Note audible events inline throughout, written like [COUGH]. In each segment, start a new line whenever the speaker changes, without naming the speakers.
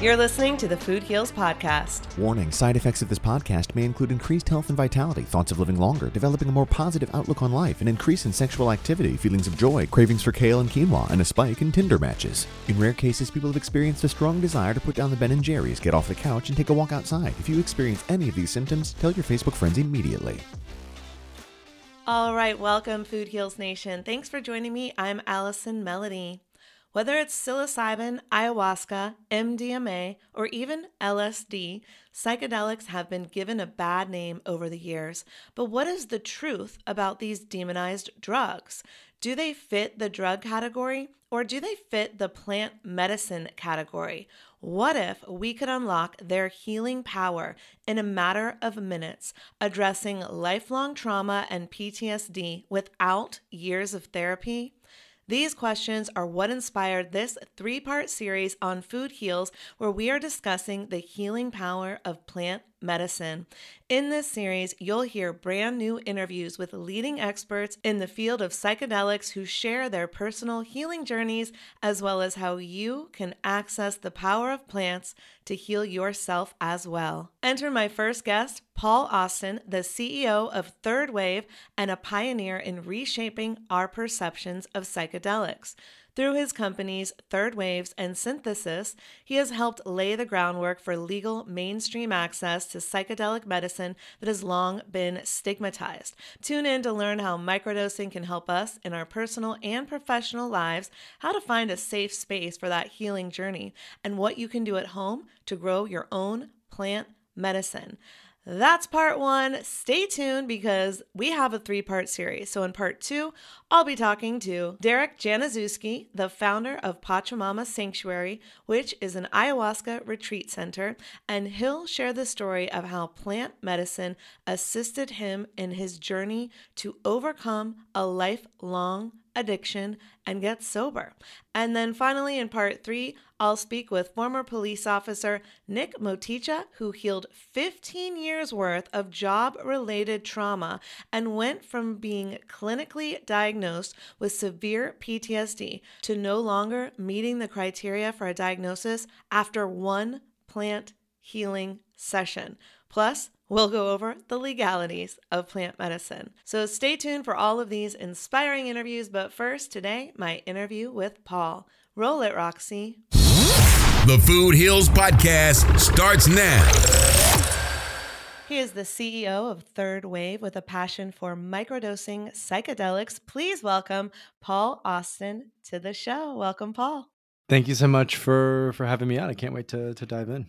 You're listening to the Food Heals Podcast.
Warning side effects of this podcast may include increased health and vitality, thoughts of living longer, developing a more positive outlook on life, an increase in sexual activity, feelings of joy, cravings for kale and quinoa, and a spike in Tinder matches. In rare cases, people have experienced a strong desire to put down the Ben and Jerry's, get off the couch, and take a walk outside. If you experience any of these symptoms, tell your Facebook friends immediately.
All right, welcome, Food Heals Nation. Thanks for joining me. I'm Allison Melody. Whether it's psilocybin, ayahuasca, MDMA, or even LSD, psychedelics have been given a bad name over the years. But what is the truth about these demonized drugs? Do they fit the drug category or do they fit the plant medicine category? What if we could unlock their healing power in a matter of minutes, addressing lifelong trauma and PTSD without years of therapy? These questions are what inspired this three part series on Food Heals, where we are discussing the healing power of plant medicine. In this series, you'll hear brand new interviews with leading experts in the field of psychedelics who share their personal healing journeys, as well as how you can access the power of plants to heal yourself as well. Enter my first guest, Paul Austin, the CEO of Third Wave and a pioneer in reshaping our perceptions of psychedelics. Through his companies Third Waves and Synthesis, he has helped lay the groundwork for legal mainstream access to psychedelic medicine that has long been stigmatized. Tune in to learn how microdosing can help us in our personal and professional lives, how to find a safe space for that healing journey, and what you can do at home to grow your own plant medicine. That's part one. Stay tuned because we have a three part series. So, in part two, I'll be talking to Derek Januszewski, the founder of Pachamama Sanctuary, which is an ayahuasca retreat center, and he'll share the story of how plant medicine assisted him in his journey to overcome a lifelong addiction and get sober. And then finally, in part three, I'll speak with former police officer Nick Moticha, who healed 15 years worth of job related trauma and went from being clinically diagnosed with severe PTSD to no longer meeting the criteria for a diagnosis after one plant healing session. Plus, we'll go over the legalities of plant medicine. So stay tuned for all of these inspiring interviews. But first, today, my interview with Paul. Roll it, Roxy.
The Food Heals Podcast starts now.
He is the CEO of Third Wave with a passion for microdosing psychedelics. Please welcome Paul Austin to the show. Welcome, Paul.
Thank you so much for for having me on. I can't wait to to dive in.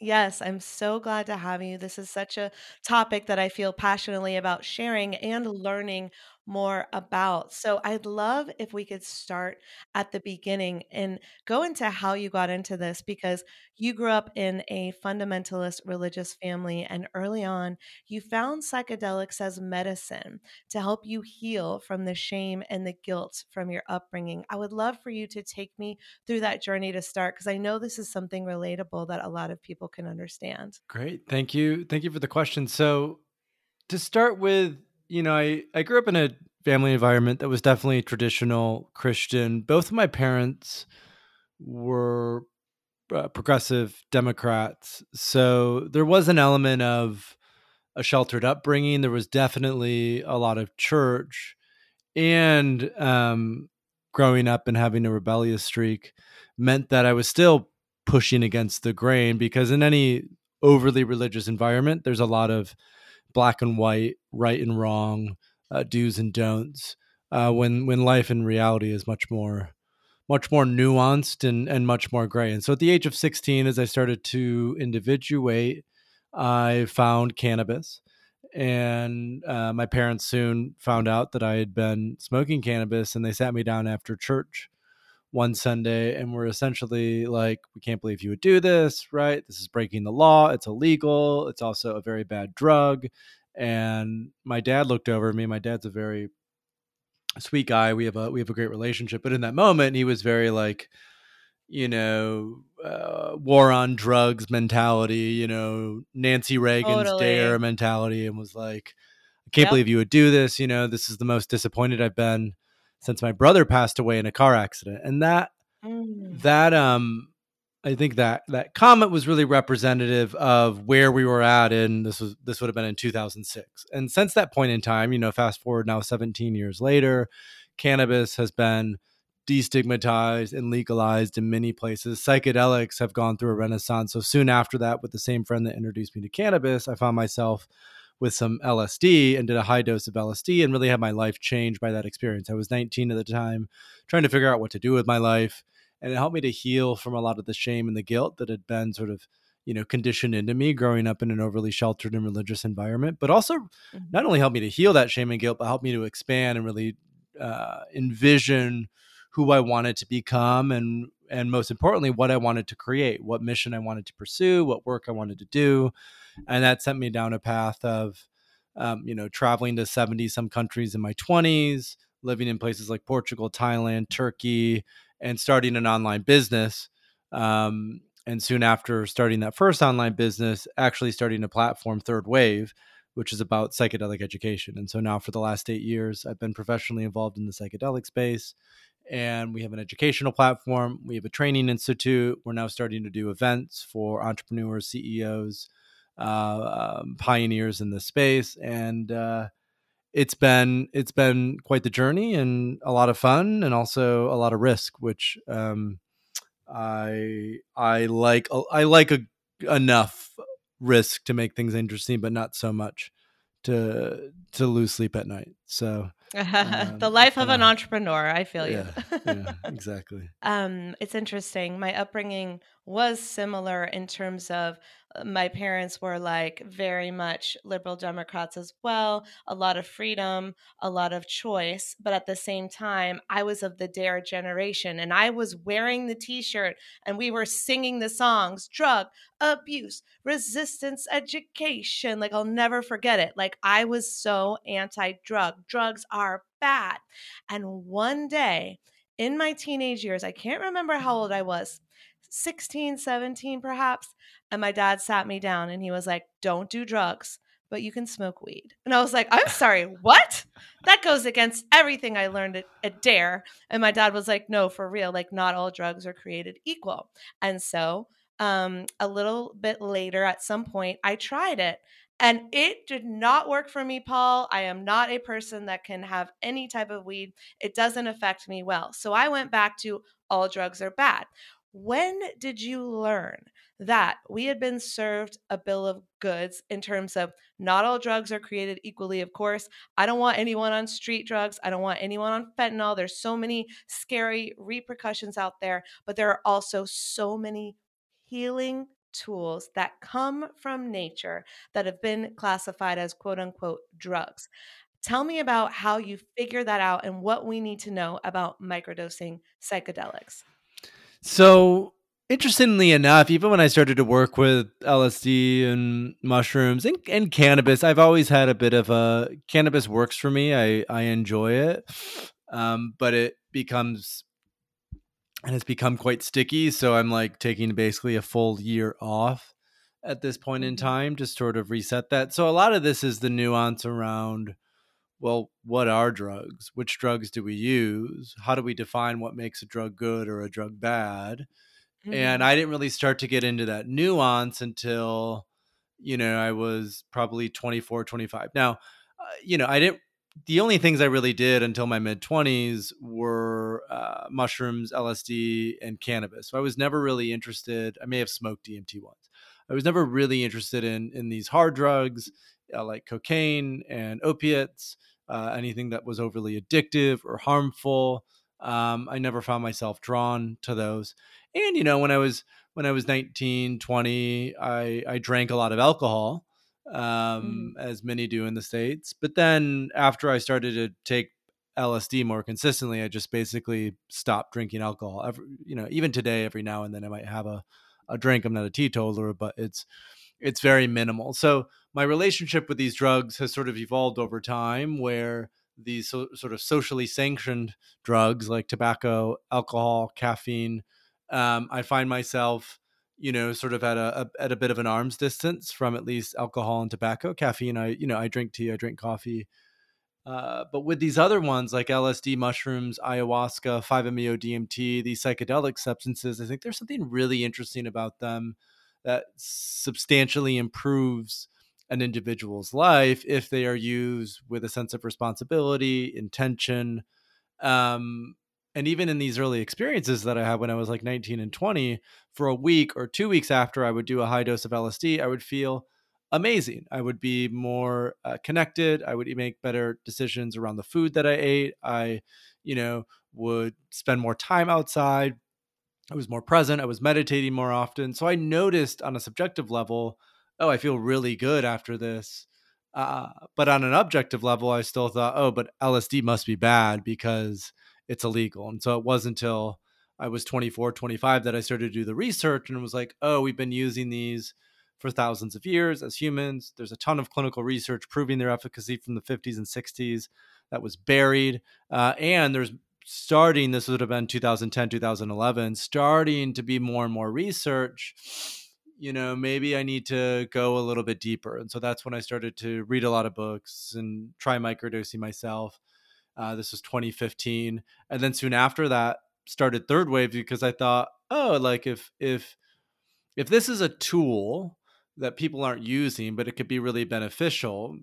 Yes, I'm so glad to have you. This is such a topic that I feel passionately about sharing and learning more about. So I'd love if we could start at the beginning and go into how you got into this because you grew up in a fundamentalist religious family and early on you found psychedelics as medicine to help you heal from the shame and the guilt from your upbringing. I would love for you to take me through that journey to start because I know this is something relatable that a lot of people can understand.
Great. Thank you. Thank you for the question. So to start with you know, I, I grew up in a family environment that was definitely traditional Christian. Both of my parents were uh, progressive Democrats. So there was an element of a sheltered upbringing. There was definitely a lot of church. And um, growing up and having a rebellious streak meant that I was still pushing against the grain because in any overly religious environment, there's a lot of black and white, right and wrong, uh, do's and don'ts. Uh, when when life in reality is much more much more nuanced and and much more gray. And so at the age of 16 as I started to individuate, I found cannabis and uh, my parents soon found out that I had been smoking cannabis and they sat me down after church one Sunday and were essentially like, We can't believe you would do this, right? This is breaking the law. It's illegal. It's also a very bad drug. And my dad looked over me. My dad's a very sweet guy. We have a we have a great relationship. But in that moment, he was very like, you know, uh, war on drugs mentality, you know, Nancy Reagan's totally. DARE mentality, and was like, I can't yep. believe you would do this. You know, this is the most disappointed I've been since my brother passed away in a car accident. And that mm. that um I think that that comment was really representative of where we were at and this was this would have been in 2006. And since that point in time, you know, fast forward now 17 years later, cannabis has been destigmatized and legalized in many places. Psychedelics have gone through a renaissance. So soon after that with the same friend that introduced me to cannabis, I found myself with some LSD and did a high dose of LSD and really had my life changed by that experience. I was 19 at the time, trying to figure out what to do with my life. And it helped me to heal from a lot of the shame and the guilt that had been sort of, you know, conditioned into me growing up in an overly sheltered and religious environment, but also mm-hmm. not only helped me to heal that shame and guilt, but helped me to expand and really uh, envision who I wanted to become and and most importantly what I wanted to create, what mission I wanted to pursue, what work I wanted to do, and that sent me down a path of um, you know traveling to 70 some countries in my 20s, living in places like Portugal, Thailand, Turkey, and starting an online business. Um, and soon after starting that first online business, actually starting a platform, Third Wave, which is about psychedelic education. And so now for the last eight years, I've been professionally involved in the psychedelic space and we have an educational platform. We have a training institute. We're now starting to do events for entrepreneurs, CEOs, uh, um, pioneers in the space, and uh, it's been it's been quite the journey and a lot of fun, and also a lot of risk, which um, I I like I like a, enough risk to make things interesting, but not so much to to lose sleep at night. So [LAUGHS]
um, the life of an entrepreneur. I feel
yeah, you. yeah, exactly. [LAUGHS]
Um, it's interesting. My upbringing was similar in terms of uh, my parents were like very much liberal Democrats as well, a lot of freedom, a lot of choice. But at the same time, I was of the DARE generation and I was wearing the t shirt and we were singing the songs drug abuse, resistance education. Like, I'll never forget it. Like, I was so anti drug. Drugs are bad. And one day, in my teenage years, I can't remember how old I was, 16, 17 perhaps. And my dad sat me down and he was like, Don't do drugs, but you can smoke weed. And I was like, I'm sorry, [LAUGHS] what? That goes against everything I learned at, at DARE. And my dad was like, No, for real, like, not all drugs are created equal. And so, um, a little bit later, at some point, I tried it. And it did not work for me, Paul. I am not a person that can have any type of weed. It doesn't affect me well. So I went back to all drugs are bad. When did you learn that we had been served a bill of goods in terms of not all drugs are created equally, of course? I don't want anyone on street drugs. I don't want anyone on fentanyl. There's so many scary repercussions out there, but there are also so many healing tools that come from nature that have been classified as quote unquote drugs. Tell me about how you figure that out and what we need to know about microdosing psychedelics.
So, interestingly enough, even when I started to work with LSD and mushrooms and, and cannabis, I've always had a bit of a cannabis works for me. I, I enjoy it, um, but it becomes and it's become quite sticky. So I'm like taking basically a full year off at this point in mm-hmm. time to sort of reset that. So a lot of this is the nuance around well, what are drugs? Which drugs do we use? How do we define what makes a drug good or a drug bad? Mm-hmm. And I didn't really start to get into that nuance until, you know, I was probably 24, 25. Now, uh, you know, I didn't, the only things I really did until my mid 20s were uh, mushrooms, LSD, and cannabis. So I was never really interested. I may have smoked DMT once. I was never really interested in in these hard drugs uh, like cocaine and opiates uh, anything that was overly addictive or harmful. Um, I never found myself drawn to those. And you know, when I was when I was 19, 20, I I drank a lot of alcohol, um, mm. as many do in the states. But then after I started to take LSD more consistently, I just basically stopped drinking alcohol. Every, you know, even today, every now and then I might have a a drink. I'm not a teetotaler, but it's it's very minimal. So my relationship with these drugs has sort of evolved over time where these so, sort of socially sanctioned drugs like tobacco, alcohol, caffeine, um, I find myself, you know, sort of at a, a, at a bit of an arm's distance from at least alcohol and tobacco. Caffeine, I you know, I drink tea, I drink coffee. Uh, but with these other ones like LSD, mushrooms, ayahuasca, 5-MeO DMT, these psychedelic substances, I think there's something really interesting about them that substantially improves an individual's life if they are used with a sense of responsibility, intention. Um, and even in these early experiences that I had when I was like 19 and 20, for a week or two weeks after I would do a high dose of LSD, I would feel amazing. I would be more uh, connected. I would make better decisions around the food that I ate. I, you know, would spend more time outside. I was more present. I was meditating more often. So I noticed on a subjective level, oh, I feel really good after this. Uh, but on an objective level, I still thought, oh, but LSD must be bad because it's illegal. And so it wasn't until I was 24, 25 that I started to do the research and was like, oh, we've been using these for thousands of years as humans. There's a ton of clinical research proving their efficacy from the 50s and 60s that was buried. Uh, and there's starting, this would have been 2010, 2011, starting to be more and more research. You know, maybe I need to go a little bit deeper. And so that's when I started to read a lot of books and try microdosing myself. Uh, this was 2015. And then soon after that, started third wave because I thought, oh, like if if if this is a tool that people aren't using, but it could be really beneficial,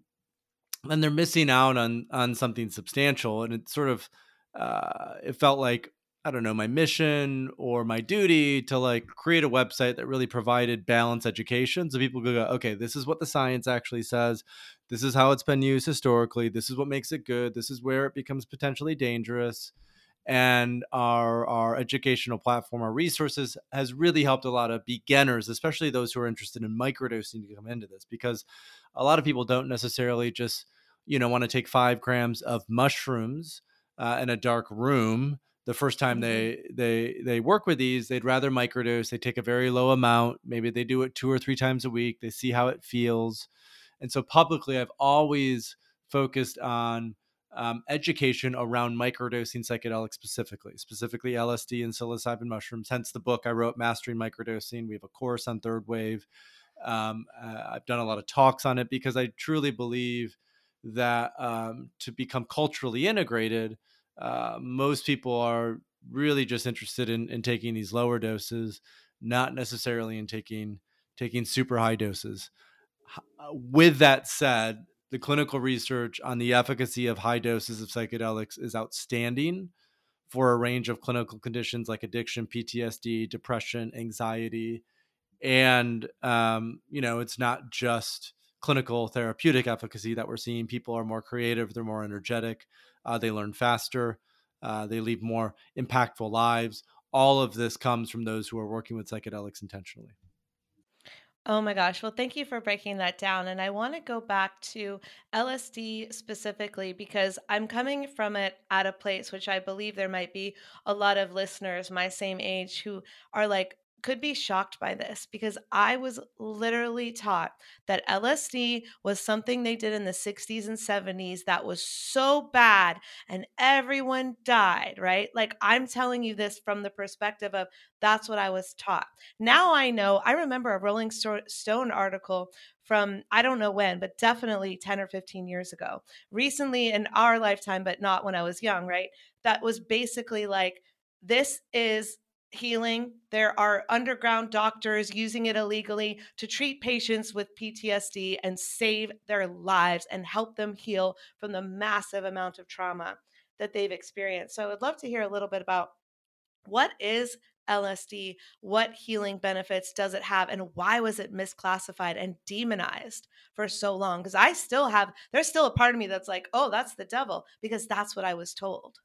then they're missing out on on something substantial. And it sort of uh, it felt like I don't know my mission or my duty to like create a website that really provided balanced education, so people could go, okay, this is what the science actually says. This is how it's been used historically. This is what makes it good. This is where it becomes potentially dangerous and our our educational platform, our resources has really helped a lot of beginners, especially those who are interested in microdosing, to come into this because a lot of people don't necessarily just you know want to take five grams of mushrooms uh, in a dark room the first time they mm-hmm. they they work with these they'd rather microdose they take a very low amount maybe they do it two or three times a week they see how it feels and so publicly i've always focused on um, education around microdosing psychedelics specifically, specifically LSD and psilocybin mushrooms. Hence the book I wrote, Mastering Microdosing. We have a course on Third Wave. Um, uh, I've done a lot of talks on it because I truly believe that um, to become culturally integrated, uh, most people are really just interested in, in taking these lower doses, not necessarily in taking taking super high doses. Uh, with that said, the clinical research on the efficacy of high doses of psychedelics is outstanding for a range of clinical conditions like addiction, PTSD, depression, anxiety. And, um, you know, it's not just clinical therapeutic efficacy that we're seeing. People are more creative, they're more energetic, uh, they learn faster, uh, they lead more impactful lives. All of this comes from those who are working with psychedelics intentionally.
Oh my gosh. Well, thank you for breaking that down. And I want to go back to LSD specifically because I'm coming from it at a place which I believe there might be a lot of listeners my same age who are like, could be shocked by this because I was literally taught that LSD was something they did in the 60s and 70s that was so bad and everyone died, right? Like I'm telling you this from the perspective of that's what I was taught. Now I know, I remember a Rolling Stone article from I don't know when, but definitely 10 or 15 years ago. Recently in our lifetime, but not when I was young, right? That was basically like, this is healing. There are underground doctors using it illegally to treat patients with PTSD and save their lives and help them heal from the massive amount of trauma that they've experienced. So I would love to hear a little bit about what is LSD? What healing benefits does it have? And why was it misclassified and demonized for so long? Because I still have, there's still a part of me that's like, oh, that's the devil, because that's what I was told.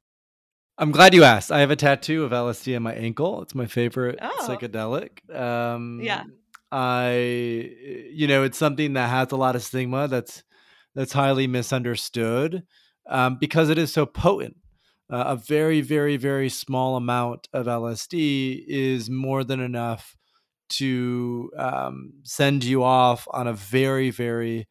I'm glad you asked. I have a tattoo of LSD on my ankle. It's my favorite oh. psychedelic. Um,
yeah.
I, you know, it's something that has a lot of stigma. That's that's highly misunderstood um, because it is so potent. Uh, a very, very, very small amount of LSD is more than enough to um, send you off on a very, very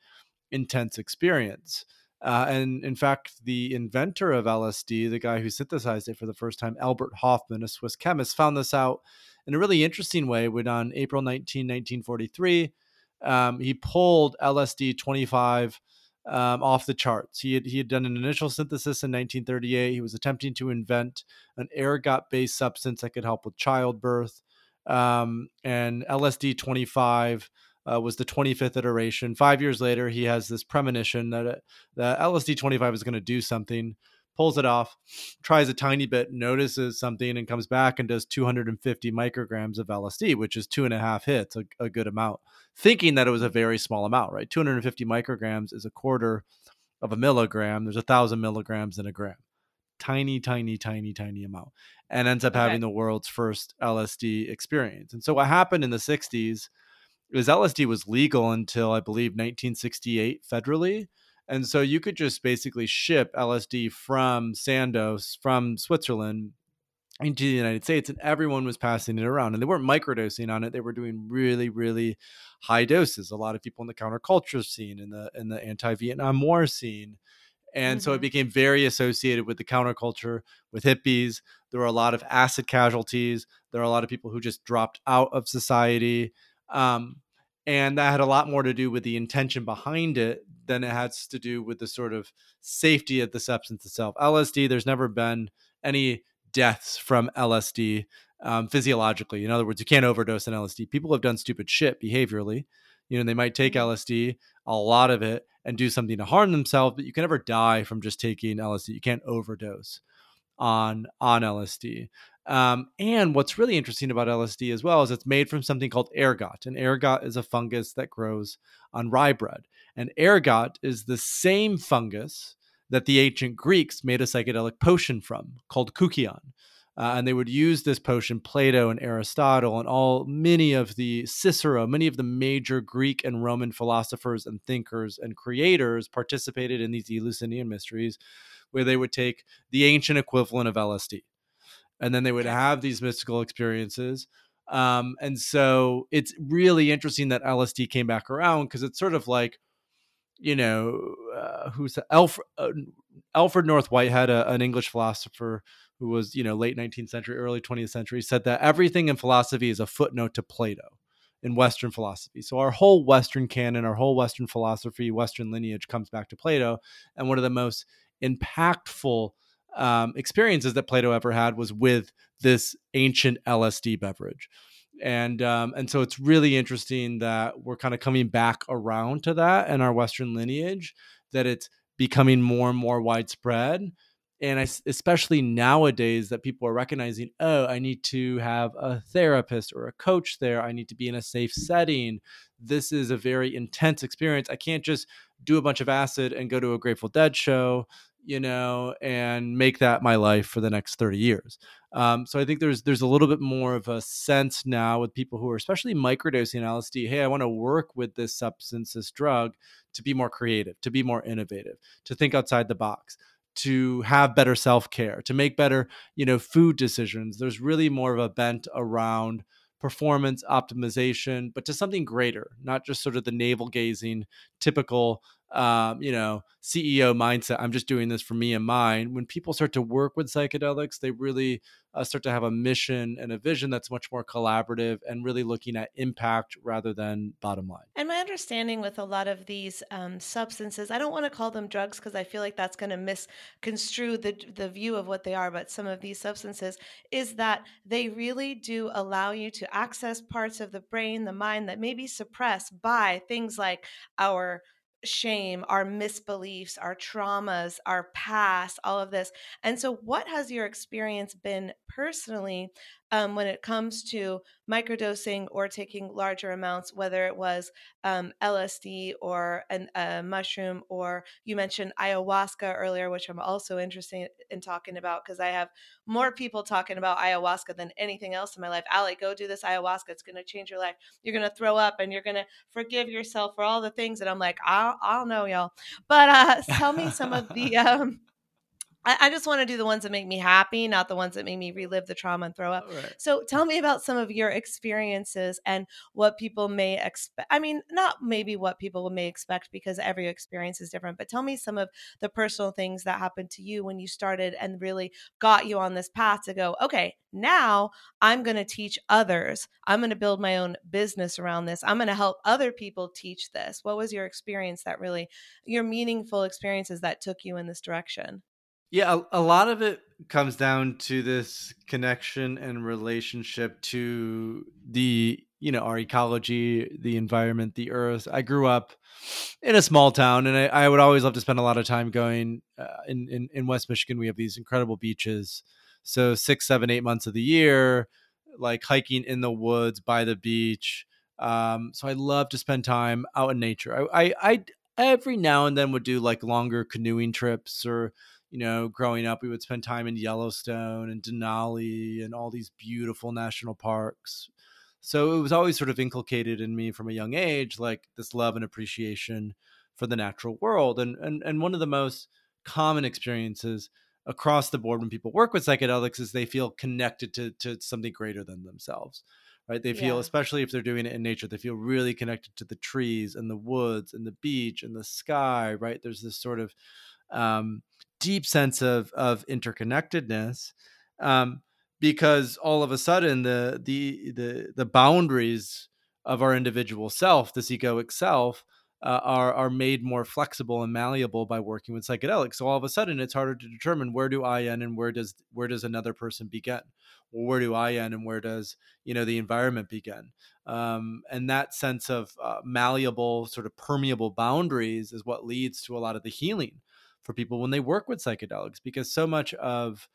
intense experience. Uh, and in fact, the inventor of LSD, the guy who synthesized it for the first time, Albert Hofmann, a Swiss chemist, found this out in a really interesting way when on April 19, 1943, um, he pulled LSD 25 um, off the charts. He had, he had done an initial synthesis in 1938. He was attempting to invent an ergot based substance that could help with childbirth. Um, and LSD 25 uh, was the 25th iteration. Five years later, he has this premonition that uh, that LSD 25 is going to do something, pulls it off, tries a tiny bit, notices something, and comes back and does 250 micrograms of LSD, which is two and a half hits, a, a good amount, thinking that it was a very small amount, right? 250 micrograms is a quarter of a milligram. There's a thousand milligrams in a gram. Tiny, tiny, tiny, tiny amount. And ends up okay. having the world's first LSD experience. And so what happened in the 60s is LSD was legal until I believe 1968 federally. And so you could just basically ship LSD from Sandoz, from Switzerland, into the United States, and everyone was passing it around. And they weren't microdosing on it; they were doing really, really high doses. A lot of people in the counterculture scene, in the in the anti-Vietnam War scene, and mm-hmm. so it mm-hmm. became very associated with the counterculture, with hippies. There were a lot of acid casualties. There are a lot of people who just dropped out of society. Um, and that had a lot more to do with the intention behind it than it has to do with the sort of safety of the substance itself. LSD, there's never been any deaths from LSD um, physiologically. In other words, you can't overdose on LSD. People have done stupid shit behaviorally. You know, they might take mm-hmm. LSD, a lot of it, and do something to harm themselves, but you can never die from just taking LSD. You can't overdose on on LSD. Um, and what's really interesting about LSD as well is it's made from something called ergot. And ergot is a fungus that grows on rye bread. And ergot is the same fungus that the ancient Greeks made a psychedelic potion from called kykeon. Uh, and they would use this potion, Plato and Aristotle, and all many of the Cicero, many of the major Greek and Roman philosophers and thinkers and creators participated in these Eleusinian mysteries, where they would take the ancient equivalent of LSD and then they would have these mystical experiences. Um, and so it's really interesting that LSD came back around because it's sort of like, you know, uh, who's Alfred, uh, Alfred North Whitehead, a, an English philosopher who was, you know, late 19th century, early 20th century, said that everything in philosophy is a footnote to Plato in Western philosophy. So our whole Western canon, our whole Western philosophy, Western lineage comes back to Plato. And one of the most impactful um, experiences that Plato ever had was with this ancient LSD beverage. And um, and so it's really interesting that we're kind of coming back around to that in our Western lineage, that it's becoming more and more widespread. And I, especially nowadays that people are recognizing, oh, I need to have a therapist or a coach there. I need to be in a safe setting. This is a very intense experience. I can't just do a bunch of acid and go to a Grateful Dead show you know, and make that my life for the next 30 years. Um, so I think there's there's a little bit more of a sense now with people who are especially microdosing LSD. Hey, I want to work with this substance, this drug, to be more creative, to be more innovative, to think outside the box, to have better self care, to make better, you know, food decisions. There's really more of a bent around performance optimization, but to something greater, not just sort of the navel gazing, typical um, you know, CEO mindset. I'm just doing this for me and mine. When people start to work with psychedelics, they really uh, start to have a mission and a vision that's much more collaborative and really looking at impact rather than bottom line.
And my understanding with a lot of these um, substances, I don't want to call them drugs because I feel like that's going to misconstrue the the view of what they are. But some of these substances is that they really do allow you to access parts of the brain, the mind that may be suppressed by things like our shame, our misbeliefs, our traumas, our past, all of this. And so, what has your experience been personally um, when it comes to microdosing or taking larger amounts, whether it was um, LSD or an, a mushroom, or you mentioned ayahuasca earlier, which I'm also interested in talking about because I have more people talking about ayahuasca than anything else in my life. Ali, go do this ayahuasca. It's going to change your life. You're going to throw up and you're going to forgive yourself for all the things. And I'm like, I I know, y'all. But uh, tell me some of the. [LAUGHS] Um, I, I just want to do the ones that make me happy, not the ones that make me relive the trauma and throw up. Right. So tell me about some of your experiences and what people may expect. I mean, not maybe what people may expect because every experience is different, but tell me some of the personal things that happened to you when you started and really got you on this path to go, okay, now I'm going to teach others. I'm going to build my own business around this. I'm going to help other people teach this. What was your experience that really, your meaningful experiences that took you in this direction?
Yeah, a, a, lot of it comes down to this connection and relationship to the you know our ecology, the environment, the earth. I grew up in a small town, and I, I would always love to spend a lot of time going uh, in, in in West Michigan. We have these incredible beaches, so six, seven, eight months of the year, like hiking in the woods by the beach. Um, so I love to spend time out in nature. I, I, I every now and then would do like longer canoeing trips or you know, growing up, we would spend time in Yellowstone and Denali and all these beautiful national parks. So it was always sort of inculcated in me from a young age, like this love and appreciation for the natural world. And and and one of the most common experiences across the board when people work with psychedelics is they feel connected to to something greater than themselves. Right. They feel, yeah. especially if they're doing it in nature, they feel really connected to the trees and the woods and the beach and the sky. Right. There's this sort of um, deep sense of of interconnectedness um, because all of a sudden the the the the boundaries of our individual self, this egoic self, uh, are are made more flexible and malleable by working with psychedelics. So all of a sudden, it's harder to determine where do I end and where does where does another person begin, or where do I end and where does you know the environment begin. Um, and that sense of uh, malleable, sort of permeable boundaries is what leads to a lot of the healing for people when they work with psychedelics because so much of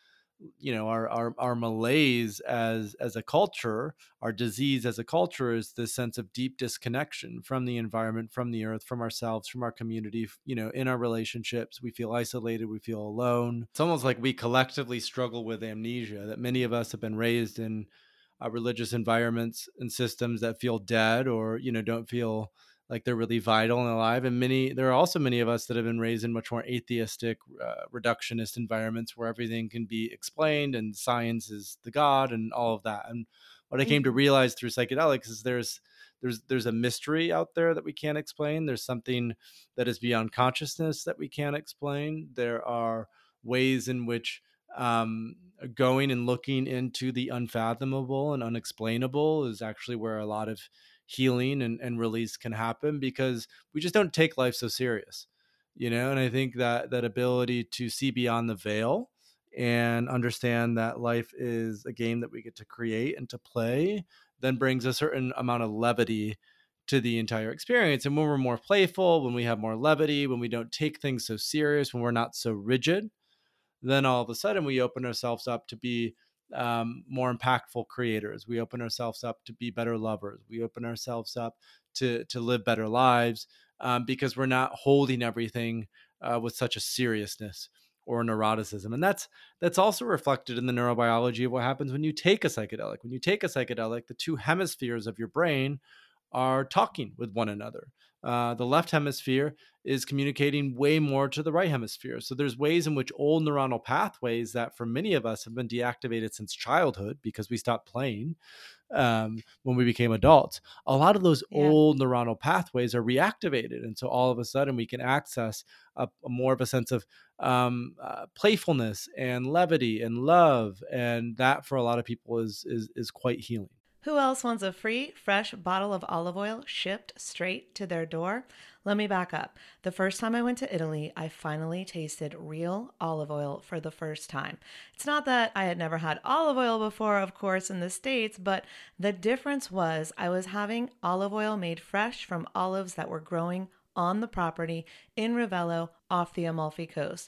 you know our, our our malaise as as a culture our disease as a culture is this sense of deep disconnection from the environment from the earth from ourselves from our community you know in our relationships. We feel isolated we feel alone. It's almost like we collectively struggle with amnesia that many of us have been raised in uh, religious environments and systems that feel dead or you know don't feel like they're really vital and alive and many there are also many of us that have been raised in much more atheistic uh, reductionist environments where everything can be explained and science is the god and all of that and what i came to mm-hmm. realize through psychedelics is there's there's there's a mystery out there that we can't explain there's something that is beyond consciousness that we can't explain there are ways in which um, going and looking into the unfathomable and unexplainable is actually where a lot of healing and, and release can happen because we just don't take life so serious you know and i think that that ability to see beyond the veil and understand that life is a game that we get to create and to play then brings a certain amount of levity to the entire experience. And when we're more playful when we have more levity when we don't take things so serious when we're not so rigid then all of a sudden we open ourselves up to be um, more impactful creators. We open ourselves up to be better lovers. We open ourselves up to to live better lives um, because we're not holding everything uh, with such a seriousness or neuroticism. And that's that's also reflected in the neurobiology of what happens when you take a psychedelic. When you take a psychedelic, the two hemispheres of your brain are talking with one another. Uh, the left hemisphere is communicating way more to the right hemisphere. So there's ways in which old neuronal pathways that for many of us have been deactivated since childhood because we stopped playing um, when we became adults. A lot of those yeah. old neuronal pathways are reactivated, and so all of a sudden we can access a, a more of a sense of um, uh, playfulness and levity and love, and that for a lot of people is is is quite healing.
Who else wants a free, fresh bottle of olive oil shipped straight to their door? Let me back up. The first time I went to Italy, I finally tasted real olive oil for the first time. It's not that I had never had olive oil before, of course, in the States, but the difference was I was having olive oil made fresh from olives that were growing on the property in Ravello off the Amalfi Coast.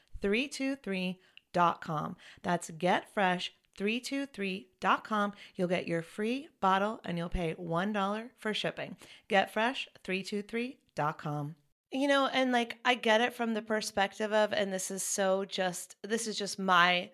getfresh323.com. That's getfresh323.com. You'll get your free bottle and you'll pay $1 for shipping. Getfresh323.com. You know, and like I get it from the perspective of, and this is so just, this is just my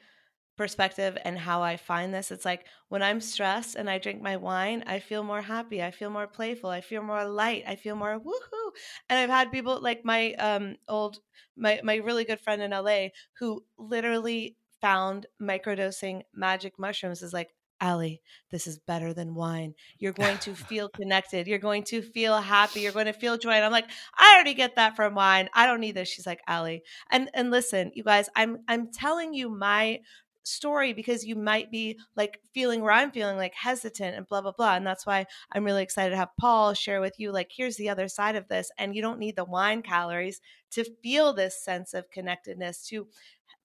perspective and how I find this. It's like when I'm stressed and I drink my wine, I feel more happy. I feel more playful. I feel more light. I feel more woohoo. And I've had people like my um old my my really good friend in LA who literally found microdosing magic mushrooms is like Allie, this is better than wine. You're going to [LAUGHS] feel connected. You're going to feel happy. You're going to feel joy. And I'm like, I already get that from wine. I don't need this. She's like, Allie. And and listen, you guys, I'm I'm telling you my story because you might be like feeling where I'm feeling like hesitant and blah blah blah. And that's why I'm really excited to have Paul share with you like here's the other side of this. And you don't need the wine calories to feel this sense of connectedness, to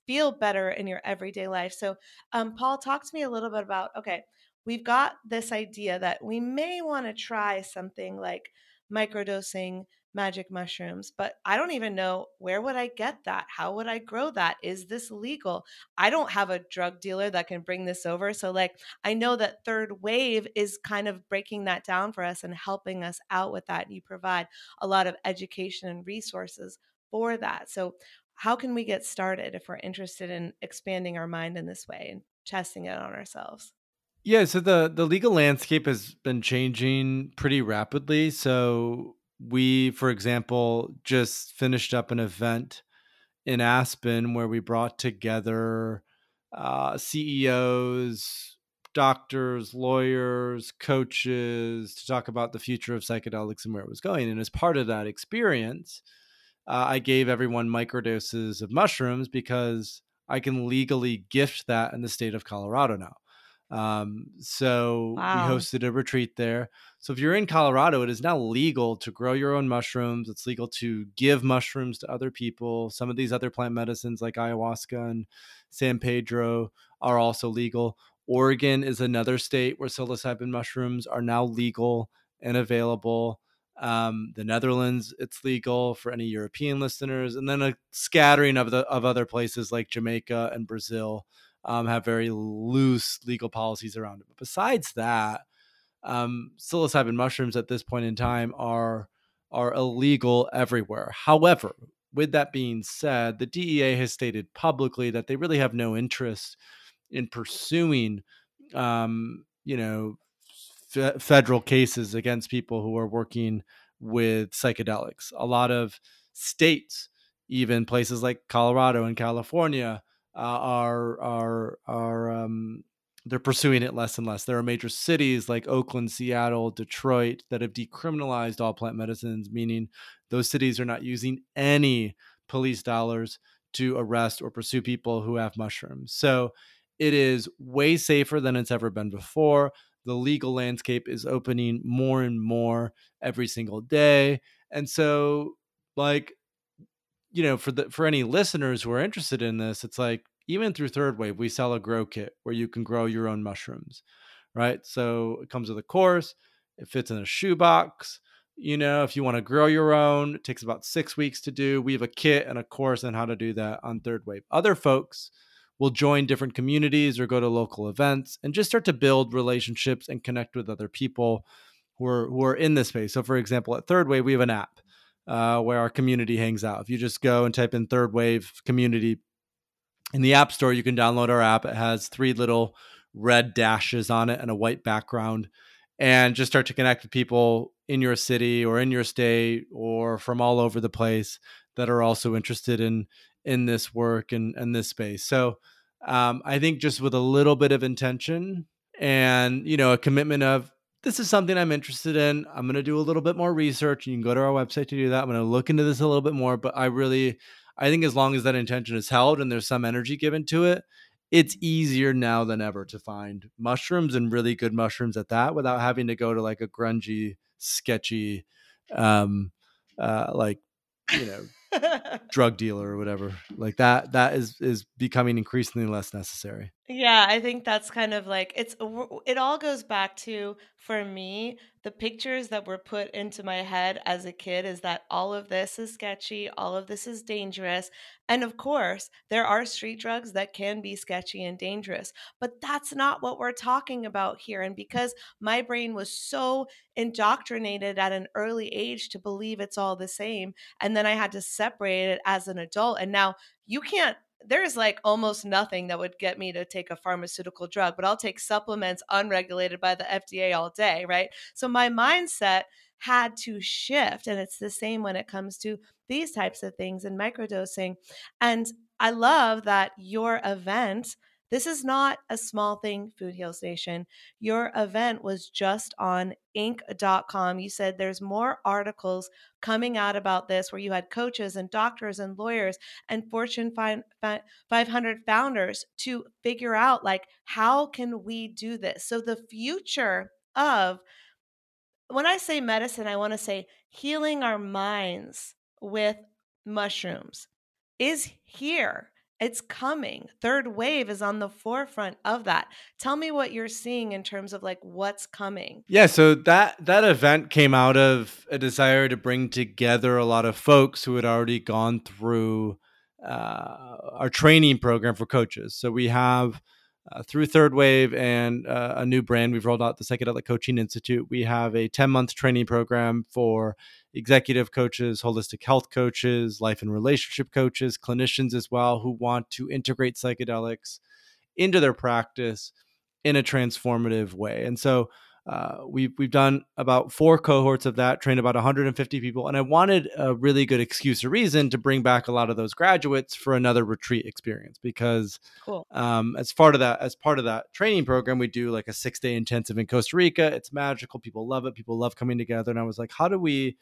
feel better in your everyday life. So, um, Paul, talk to me a little bit about okay, we've got this idea that we may want to try something like microdosing magic mushrooms but i don't even know where would i get that how would i grow that is this legal i don't have a drug dealer that can bring this over so like i know that third wave is kind of breaking that down for us and helping us out with that you provide a lot of education and resources for that so how can we get started if we're interested in expanding our mind in this way and testing it on ourselves?
Yeah, so the the legal landscape has been changing pretty rapidly. So we, for example, just finished up an event in Aspen where we brought together uh, CEOs, doctors, lawyers, coaches to talk about the future of psychedelics and where it was going. And as part of that experience, uh, I gave everyone microdoses of mushrooms because I can legally gift that in the state of Colorado now. Um, so wow. we hosted a retreat there. So if you're in Colorado, it is now legal to grow your own mushrooms. It's legal to give mushrooms to other people. Some of these other plant medicines like ayahuasca and San Pedro are also legal. Oregon is another state where psilocybin mushrooms are now legal and available. Um, the Netherlands, it's legal for any European listeners, and then a scattering of the of other places like Jamaica and Brazil um, have very loose legal policies around it. But besides that, um, psilocybin mushrooms at this point in time are are illegal everywhere. However, with that being said, the DEA has stated publicly that they really have no interest in pursuing, um, you know, fe- federal cases against people who are working with psychedelics. A lot of states, even places like Colorado and California, uh, are are are um, they're pursuing it less and less. There are major cities like Oakland, Seattle, Detroit that have decriminalized all plant medicines, meaning those cities are not using any police dollars to arrest or pursue people who have mushrooms. So it is way safer than it's ever been before the legal landscape is opening more and more every single day. And so like you know, for the for any listeners who are interested in this, it's like even through third wave, we sell a grow kit where you can grow your own mushrooms. Right. So it comes with a course, it fits in a shoebox. You know, if you want to grow your own, it takes about six weeks to do. We have a kit and a course on how to do that on third wave. Other folks will join different communities or go to local events and just start to build relationships and connect with other people who are who are in this space. So, for example, at Third Wave, we have an app uh, where our community hangs out. If you just go and type in Third Wave Community in the App Store, you can download our app. It has three little red dashes on it and a white background, and just start to connect with people in your city or in your state or from all over the place that are also interested in in this work and, and this space. So um, I think just with a little bit of intention and you know a commitment of this is something I'm interested in. I'm going to do a little bit more research. You can go to our website to do that. I'm going to look into this a little bit more. But I really, I think as long as that intention is held and there's some energy given to it, it's easier now than ever to find mushrooms and really good mushrooms at that without having to go to like a grungy, sketchy, um, uh, like you know [LAUGHS] drug dealer or whatever like that that is is becoming increasingly less necessary
yeah i think that's kind of like it's it all goes back to for me the pictures that were put into my head as a kid is that all of this is sketchy all of this is dangerous and of course there are street drugs that can be sketchy and dangerous but that's not what we're talking about here and because my brain was so indoctrinated at an early age to believe it's all the same and then i had to separate it as an adult and now you can't there's like almost nothing that would get me to take a pharmaceutical drug, but I'll take supplements unregulated by the FDA all day, right? So my mindset had to shift. And it's the same when it comes to these types of things and microdosing. And I love that your event this is not a small thing, Food Heals Nation. Your event was just on Inc.com. You said there's more articles coming out about this where you had coaches and doctors and lawyers and Fortune 500 founders to figure out like how can we do this? So the future of when I say medicine, I want to say healing our minds with mushrooms is here. It's coming. Third wave is on the forefront of that. Tell me what you're seeing in terms of like what's coming.
Yeah, so that that event came out of a desire to bring together a lot of folks who had already gone through uh, our training program for coaches. So we have uh, through Third Wave and uh, a new brand, we've rolled out the Psychedelic Coaching Institute. We have a 10 month training program for executive coaches, holistic health coaches, life and relationship coaches, clinicians as well, who want to integrate psychedelics into their practice in a transformative way. And so uh, we've we've done about four cohorts of that, trained about 150 people, and I wanted a really good excuse or reason to bring back a lot of those graduates for another retreat experience because cool. um, as part of that as part of that training program, we do like a six day intensive in Costa Rica. It's magical. People love it. People love coming together. And I was like, how do we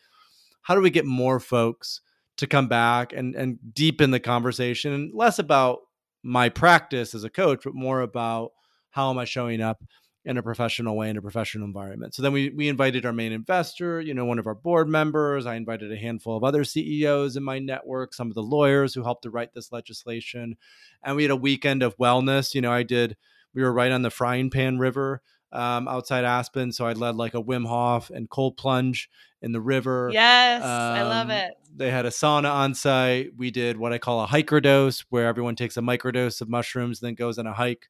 how do we get more folks to come back and and deepen the conversation and less about my practice as a coach, but more about how am I showing up in a professional way in a professional environment. So then we we invited our main investor, you know, one of our board members. I invited a handful of other CEOs in my network, some of the lawyers who helped to write this legislation, and we had a weekend of wellness. You know, I did. We were right on the Fryingpan River um, outside Aspen, so I led like a Wim Hof and cold plunge in the river.
Yes, um, I love um, it.
They had a sauna on site. We did what I call a hiker dose, where everyone takes a microdose of mushrooms, then goes on a hike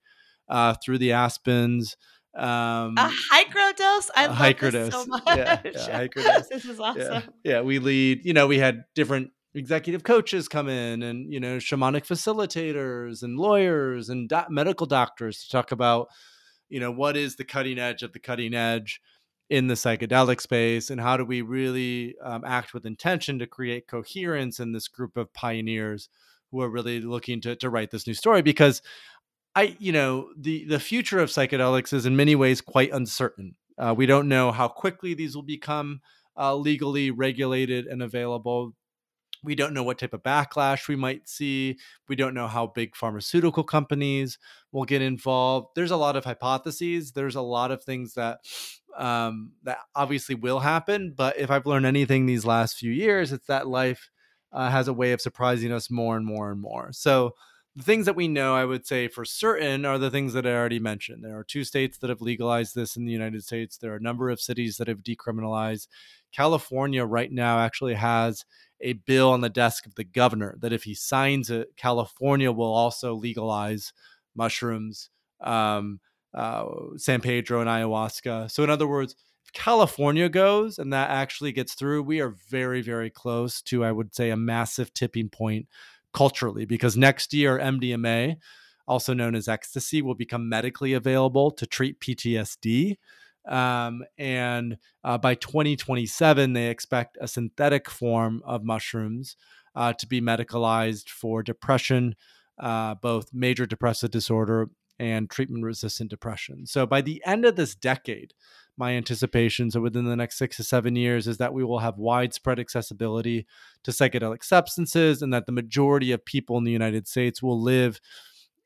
uh, through the aspens.
Um, a dose. I love hiker this so [LAUGHS] much. Yeah, yeah, dose. this is awesome.
Yeah. yeah, we lead. You know, we had different executive coaches come in, and you know, shamanic facilitators and lawyers and do- medical doctors to talk about, you know, what is the cutting edge of the cutting edge in the psychedelic space and how do we really um, act with intention to create coherence in this group of pioneers who are really looking to, to write this new story because i you know the the future of psychedelics is in many ways quite uncertain uh, we don't know how quickly these will become uh, legally regulated and available we don't know what type of backlash we might see. We don't know how big pharmaceutical companies will get involved. There's a lot of hypotheses. There's a lot of things that um, that obviously will happen. But if I've learned anything these last few years, it's that life uh, has a way of surprising us more and more and more. So the things that we know, I would say for certain, are the things that I already mentioned. There are two states that have legalized this in the United States. There are a number of cities that have decriminalized. California right now actually has a bill on the desk of the governor that if he signs it, California will also legalize mushrooms, um, uh, San Pedro, and ayahuasca. So, in other words, if California goes and that actually gets through, we are very, very close to, I would say, a massive tipping point culturally because next year, MDMA, also known as ecstasy, will become medically available to treat PTSD. Um, and uh, by 2027, they expect a synthetic form of mushrooms uh, to be medicalized for depression, uh, both major depressive disorder and treatment resistant depression. So by the end of this decade, my anticipation, so within the next six to seven years, is that we will have widespread accessibility to psychedelic substances and that the majority of people in the United States will live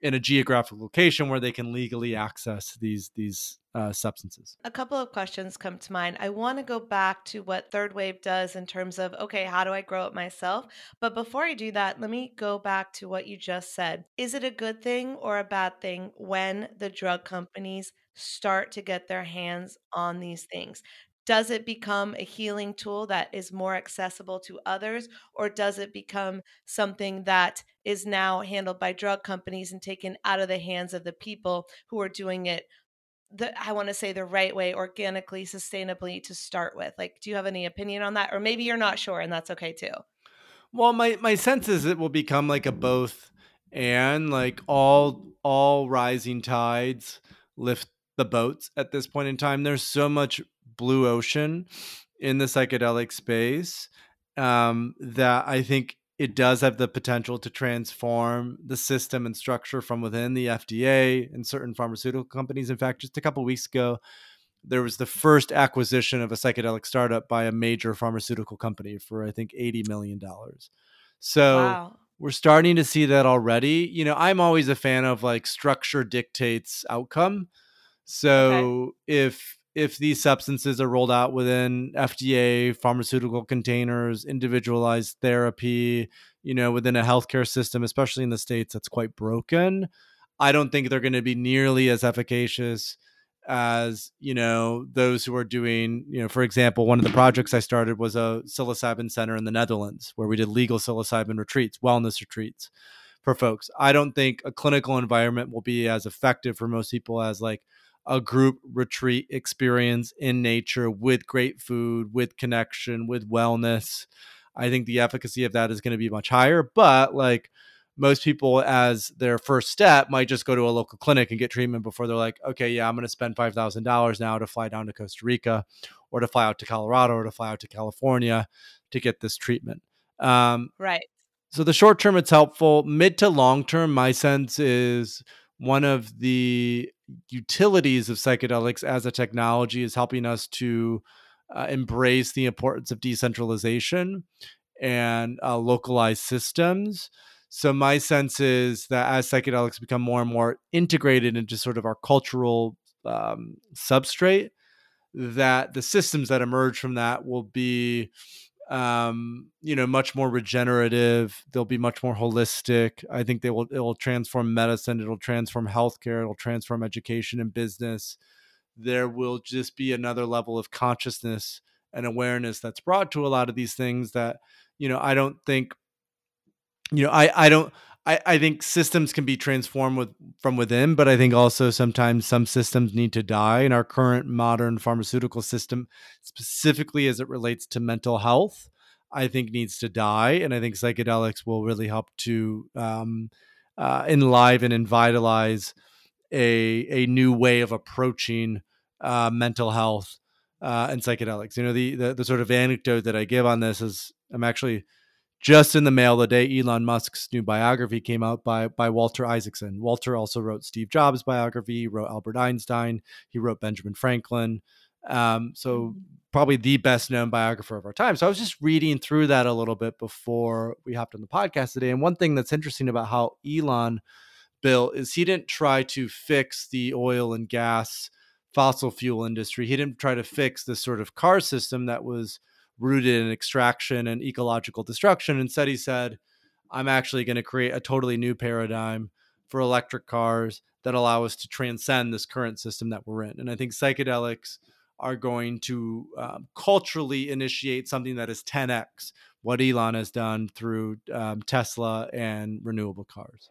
in a geographic location where they can legally access these these uh, substances.
A couple of questions come to mind. I want to go back to what Third Wave does in terms of, okay, how do I grow it myself? But before I do that, let me go back to what you just said. Is it a good thing or a bad thing when the drug companies start to get their hands on these things? Does it become a healing tool that is more accessible to others, or does it become something that is now handled by drug companies and taken out of the hands of the people who are doing it the I want to say the right way, organically, sustainably to start with. Like, do you have any opinion on that? Or maybe you're not sure, and that's okay too.
Well, my my sense is it will become like a both and like all all rising tides lift the boats at this point in time. There's so much blue ocean in the psychedelic space um, that I think it does have the potential to transform the system and structure from within the FDA and certain pharmaceutical companies. In fact, just a couple weeks ago, there was the first acquisition of a psychedelic startup by a major pharmaceutical company for I think eighty million dollars. So wow. we're starting to see that already. You know, I'm always a fan of like structure dictates outcome. So okay. if if these substances are rolled out within FDA pharmaceutical containers, individualized therapy, you know, within a healthcare system, especially in the states that's quite broken, I don't think they're going to be nearly as efficacious as you know those who are doing you know for example one of the projects i started was a psilocybin center in the netherlands where we did legal psilocybin retreats wellness retreats for folks i don't think a clinical environment will be as effective for most people as like a group retreat experience in nature with great food, with connection, with wellness. I think the efficacy of that is going to be much higher. But like most people, as their first step, might just go to a local clinic and get treatment before they're like, okay, yeah, I'm going to spend $5,000 now to fly down to Costa Rica or to fly out to Colorado or to fly out to California to get this treatment.
Um, right.
So the short term, it's helpful. Mid to long term, my sense is one of the utilities of psychedelics as a technology is helping us to uh, embrace the importance of decentralization and uh, localized systems. So, my sense is that as psychedelics become more and more integrated into sort of our cultural um, substrate, that the systems that emerge from that will be um, you know, much more regenerative. They'll be much more holistic. I think they will. It will transform medicine. It'll transform healthcare. It'll transform education and business. There will just be another level of consciousness and awareness that's brought to a lot of these things that you know. I don't think. You know, I I don't. I, I think systems can be transformed with from within, but I think also sometimes some systems need to die. In our current modern pharmaceutical system, specifically as it relates to mental health, I think needs to die, and I think psychedelics will really help to um, uh, enliven and vitalize a a new way of approaching uh, mental health uh, and psychedelics. You know, the, the the sort of anecdote that I give on this is I'm actually just in the mail the day Elon Musk's new biography came out by by Walter Isaacson. Walter also wrote Steve Jobs' biography, he wrote Albert Einstein, he wrote Benjamin Franklin. Um, so mm-hmm. probably the best known biographer of our time. So I was just reading through that a little bit before we hopped on the podcast today. And one thing that's interesting about how Elon built is he didn't try to fix the oil and gas fossil fuel industry. He didn't try to fix the sort of car system that was rooted in extraction and ecological destruction. Instead, he said, I'm actually going to create a totally new paradigm for electric cars that allow us to transcend this current system that we're in. And I think psychedelics are going to um, culturally initiate something that is 10x what Elon has done through um, Tesla and renewable cars.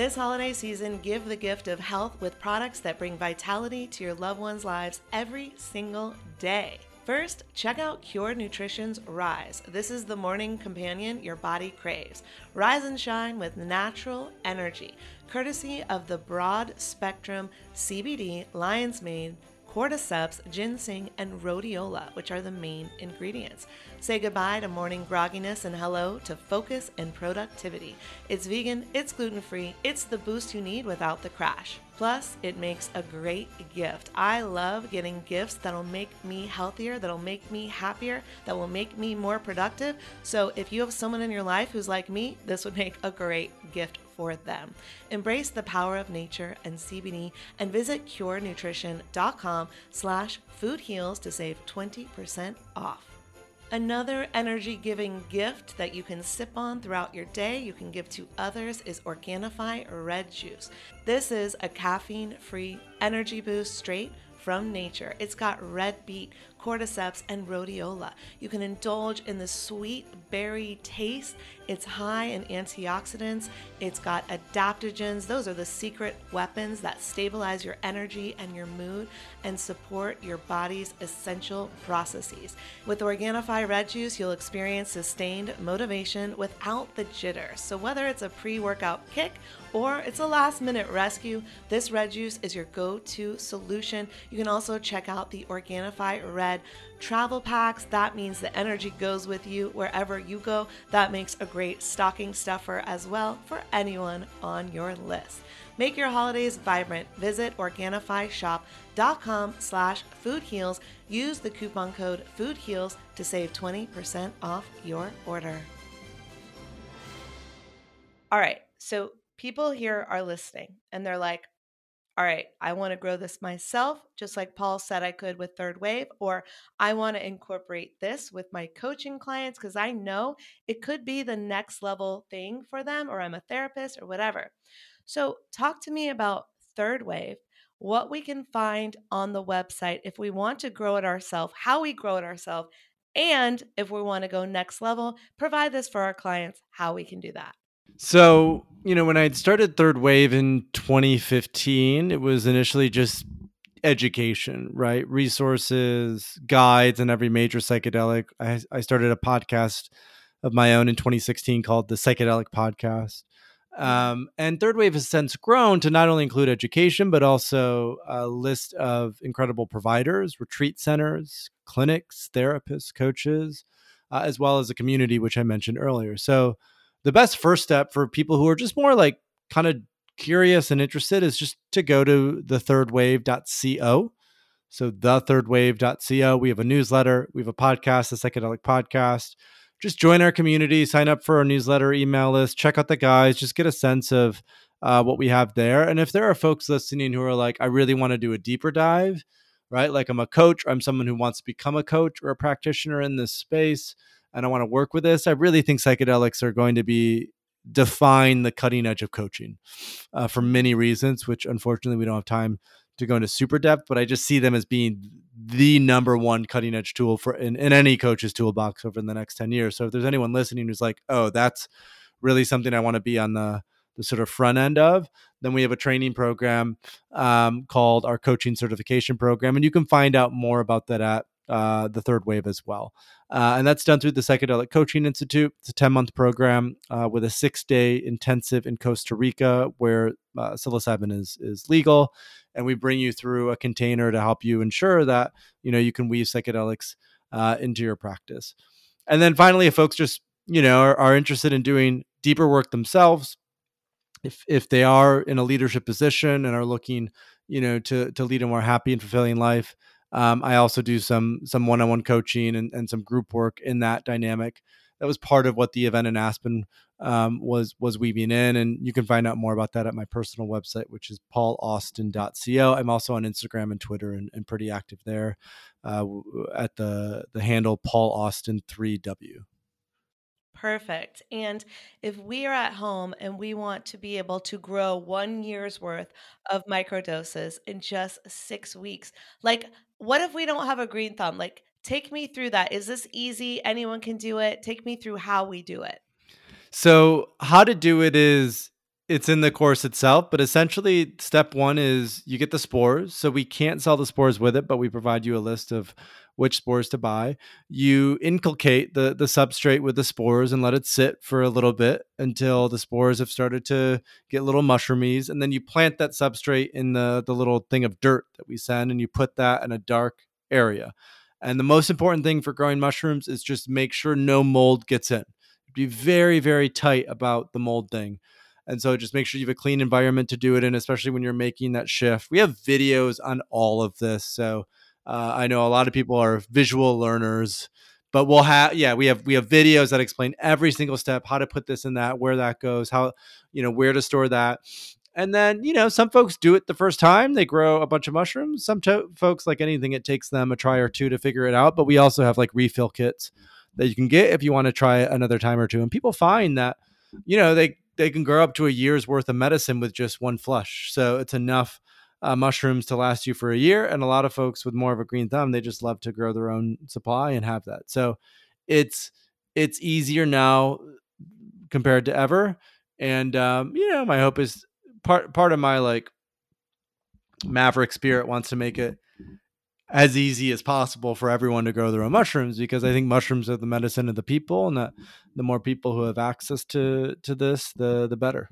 This holiday season, give the gift of health with products that bring vitality to your loved ones' lives every single day. First, check out Cure Nutrition's Rise. This is the morning companion your body craves. Rise and shine with natural energy, courtesy of the broad spectrum CBD Lion's Mane cordyceps, ginseng, and rhodiola, which are the main ingredients. Say goodbye to morning grogginess and hello to focus and productivity. It's vegan, it's gluten free, it's the boost you need without the crash. Plus, it makes a great gift. I love getting gifts that'll make me healthier, that'll make me happier, that will make me more productive. So, if you have someone in your life who's like me, this would make a great gift for them. Embrace the power of nature and CBD and visit curenutrition.com slash foodheals to save 20% off. Another energy giving gift that you can sip on throughout your day, you can give to others, is Organifi Red Juice. This is a caffeine free energy boost straight from nature. It's got red beet, cordyceps, and rhodiola. You can indulge in the sweet berry taste. It's high in antioxidants. It's got adaptogens. Those are the secret weapons that stabilize your energy and your mood and support your body's essential processes. With Organifi Red Juice, you'll experience sustained motivation without the jitter. So, whether it's a pre workout kick or it's a last minute rescue, this red juice is your go to solution. You can also check out the Organifi Red travel packs. That means the energy goes with you wherever you go. That makes a great stocking stuffer as well for anyone on your list. Make your holidays vibrant. Visit OrganifiShop.com slash foodheals. Use the coupon code foodheals to save 20% off your order. All right, so people here are listening and they're like, all right, I want to grow this myself, just like Paul said I could with Third Wave, or I want to incorporate this with my coaching clients because I know it could be the next level thing for them, or I'm a therapist or whatever. So, talk to me about Third Wave, what we can find on the website if we want to grow it ourselves, how we grow it ourselves, and if we want to go next level, provide this for our clients, how we can do that.
So, you know, when I started Third Wave in 2015, it was initially just education, right? Resources, guides, and every major psychedelic. I, I started a podcast of my own in 2016 called the Psychedelic Podcast. Um, and Third Wave has since grown to not only include education, but also a list of incredible providers, retreat centers, clinics, therapists, coaches, uh, as well as a community, which I mentioned earlier. So, the best first step for people who are just more like kind of curious and interested is just to go to the thirdwave.co. So the thirdwave.co. We have a newsletter, we have a podcast, the psychedelic podcast. Just join our community, sign up for our newsletter, email list, check out the guys, just get a sense of uh, what we have there. And if there are folks listening who are like, I really want to do a deeper dive, right? Like I'm a coach, I'm someone who wants to become a coach or a practitioner in this space and I want to work with this, I really think psychedelics are going to be define the cutting edge of coaching uh, for many reasons, which unfortunately we don't have time to go into super depth, but I just see them as being the number one cutting edge tool for in, in any coach's toolbox over the next 10 years. So if there's anyone listening who's like, oh, that's really something I want to be on the the sort of front end of, then we have a training program um, called our coaching certification program. And you can find out more about that at uh, the third wave as well. Uh, and that's done through the Psychedelic Coaching Institute. It's a 10 month program uh, with a six day intensive in Costa Rica where uh, psilocybin is, is legal. And we bring you through a container to help you ensure that you know you can weave psychedelics uh, into your practice. And then finally, if folks just you know are, are interested in doing deeper work themselves, if if they are in a leadership position and are looking you know to to lead a more happy and fulfilling life um, I also do some some one on one coaching and, and some group work in that dynamic. That was part of what the event in Aspen um, was was weaving in, and you can find out more about that at my personal website, which is paulaustin.co. I'm also on Instagram and Twitter and, and pretty active there uh, at the the handle paulaustin3w.
Perfect. And if we are at home and we want to be able to grow one year's worth of microdoses in just six weeks, like what if we don't have a green thumb? Like, take me through that. Is this easy? Anyone can do it. Take me through how we do it.
So, how to do it is it's in the course itself, but essentially step 1 is you get the spores. So we can't sell the spores with it, but we provide you a list of which spores to buy. You inculcate the the substrate with the spores and let it sit for a little bit until the spores have started to get little mushroomies and then you plant that substrate in the the little thing of dirt that we send and you put that in a dark area. And the most important thing for growing mushrooms is just make sure no mold gets in. Be very very tight about the mold thing and so just make sure you have a clean environment to do it in, especially when you're making that shift. We have videos on all of this. So uh, I know a lot of people are visual learners, but we'll have yeah we have we have videos that explain every single step, how to put this in that, where that goes, how you know where to store that. And then, you know, some folks do it the first time. They grow a bunch of mushrooms. Some to- folks, like anything, it takes them a try or two to figure it out. But we also have like refill kits that you can get if you want to try another time or two. And people find that, you know, they they can grow up to a year's worth of medicine with just one flush. So it's enough uh, mushrooms to last you for a year. And a lot of folks with more of a green thumb, they just love to grow their own supply and have that. So it's it's easier now compared to ever. And um, you know, my hope is part part of my like maverick spirit wants to make it as easy as possible for everyone to grow their own mushrooms because I think mushrooms are the medicine of the people, and that the more people who have access to to this, the the better.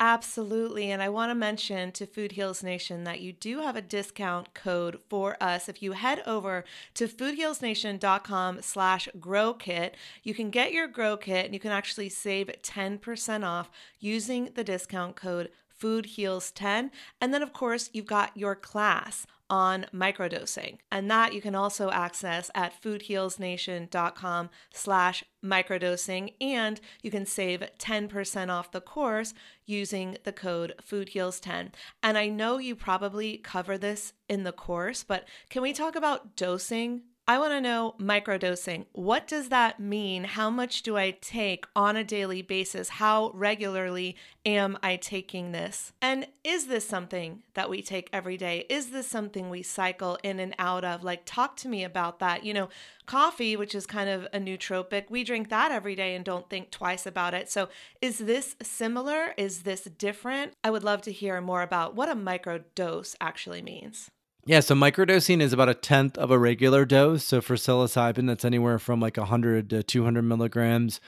Absolutely. And I want to mention to Food Heals Nation that you do have a discount code for us. If you head over to foodhealsnation.com slash grow kit, you can get your grow kit and you can actually save 10% off using the discount code Food Heals 10. And then, of course, you've got your class on microdosing. And that you can also access at foodhealsnation.com slash microdosing. And you can save 10% off the course using the code foodheals10. And I know you probably cover this in the course, but can we talk about dosing I want to know microdosing. What does that mean? How much do I take on a daily basis? How regularly am I taking this? And is this something that we take every day? Is this something we cycle in and out of? Like, talk to me about that. You know, coffee, which is kind of a nootropic, we drink that every day and don't think twice about it. So, is this similar? Is this different? I would love to hear more about what a microdose actually means.
Yeah, so microdosing is about a tenth of a regular dose. So for psilocybin, that's anywhere from like 100 to 200 milligrams.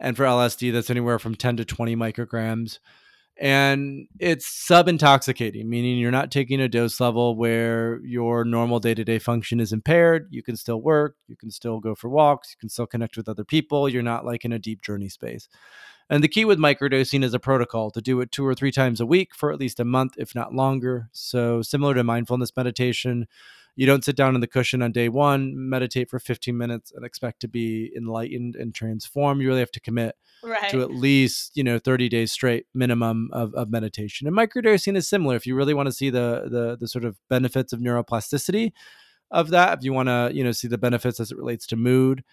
And for LSD, that's anywhere from 10 to 20 micrograms. And it's sub intoxicating, meaning you're not taking a dose level where your normal day to day function is impaired. You can still work, you can still go for walks, you can still connect with other people. You're not like in a deep journey space. And the key with microdosing is a protocol to do it two or three times a week for at least a month, if not longer. So, similar to mindfulness meditation, you don't sit down in the cushion on day one, meditate for 15 minutes, and expect to be enlightened and transformed. You really have to commit right. to at least you know 30 days straight minimum of, of meditation. And microdosing is similar. If you really want to see the the the sort of benefits of neuroplasticity of that, if you want to you know see the benefits as it relates to mood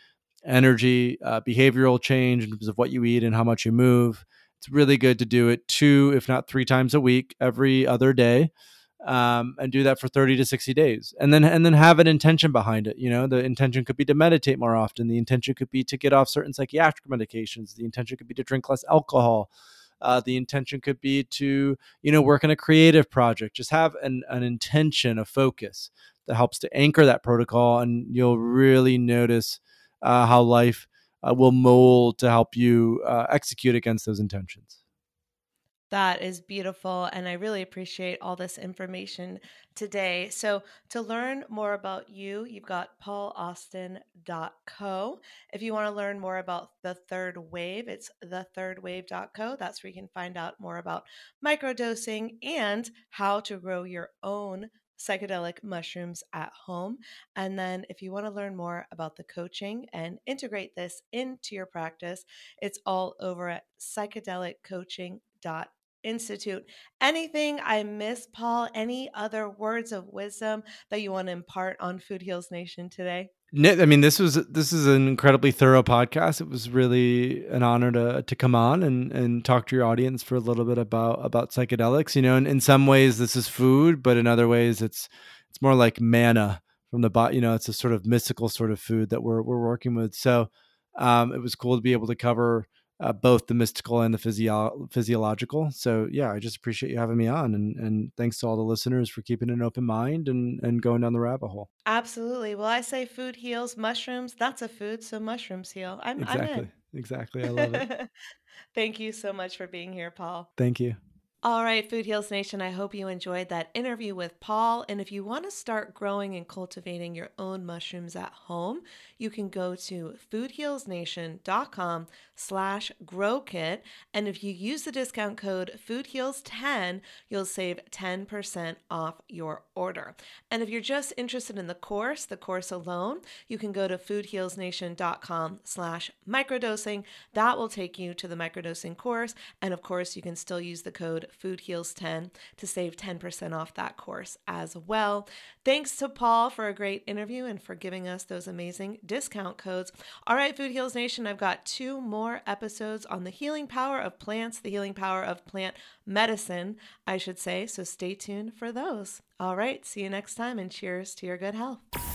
energy, uh, behavioral change in terms of what you eat and how much you move. It's really good to do it two, if not three times a week, every other day, um, and do that for 30 to 60 days. And then and then have an intention behind it. You know, the intention could be to meditate more often. The intention could be to get off certain psychiatric medications. The intention could be to drink less alcohol. Uh, the intention could be to you know work on a creative project. Just have an, an intention, a focus that helps to anchor that protocol, and you'll really notice uh, how life uh, will mold to help you uh, execute against those intentions.
That is beautiful. And I really appreciate all this information today. So, to learn more about you, you've got paulaustin.co. If you want to learn more about the third wave, it's thethirdwave.co. That's where you can find out more about microdosing and how to grow your own psychedelic mushrooms at home. And then, if you want to learn more about the coaching and integrate this into your practice, it's all over at psychedeliccoaching.institute. Anything I miss, Paul? Any other words of wisdom that you want to impart on Food Heals Nation today?
I mean, this was this is an incredibly thorough podcast. It was really an honor to to come on and and talk to your audience for a little bit about about psychedelics. You know, and in some ways this is food, but in other ways it's it's more like manna from the body. You know, it's a sort of mystical sort of food that we're we're working with. So um, it was cool to be able to cover uh, both the mystical and the physio- physiological. So yeah, I just appreciate you having me on, and and thanks to all the listeners for keeping an open mind and and going down the rabbit hole.
Absolutely. Well, I say food heals. Mushrooms, that's a food, so mushrooms heal. I'm
exactly.
I'm in.
Exactly. I love it. [LAUGHS]
Thank you so much for being here, Paul.
Thank you.
All right, Food Heals Nation, I hope you enjoyed that interview with Paul. And if you want to start growing and cultivating your own mushrooms at home, you can go to foodhealsnation.com slash grow kit. And if you use the discount code foodheals10, you'll save 10% off your order. And if you're just interested in the course, the course alone, you can go to foodhealsnation.com slash microdosing. That will take you to the microdosing course. And of course, you can still use the code foodheals10 to save 10% off that course as well. Thanks to Paul for a great interview and for giving us those amazing discount codes. All right, Food Heals Nation, I've got two more episodes on the healing power of plants, the healing power of plant medicine, I should say. So stay tuned for those. All right, see you next time and cheers to your good health.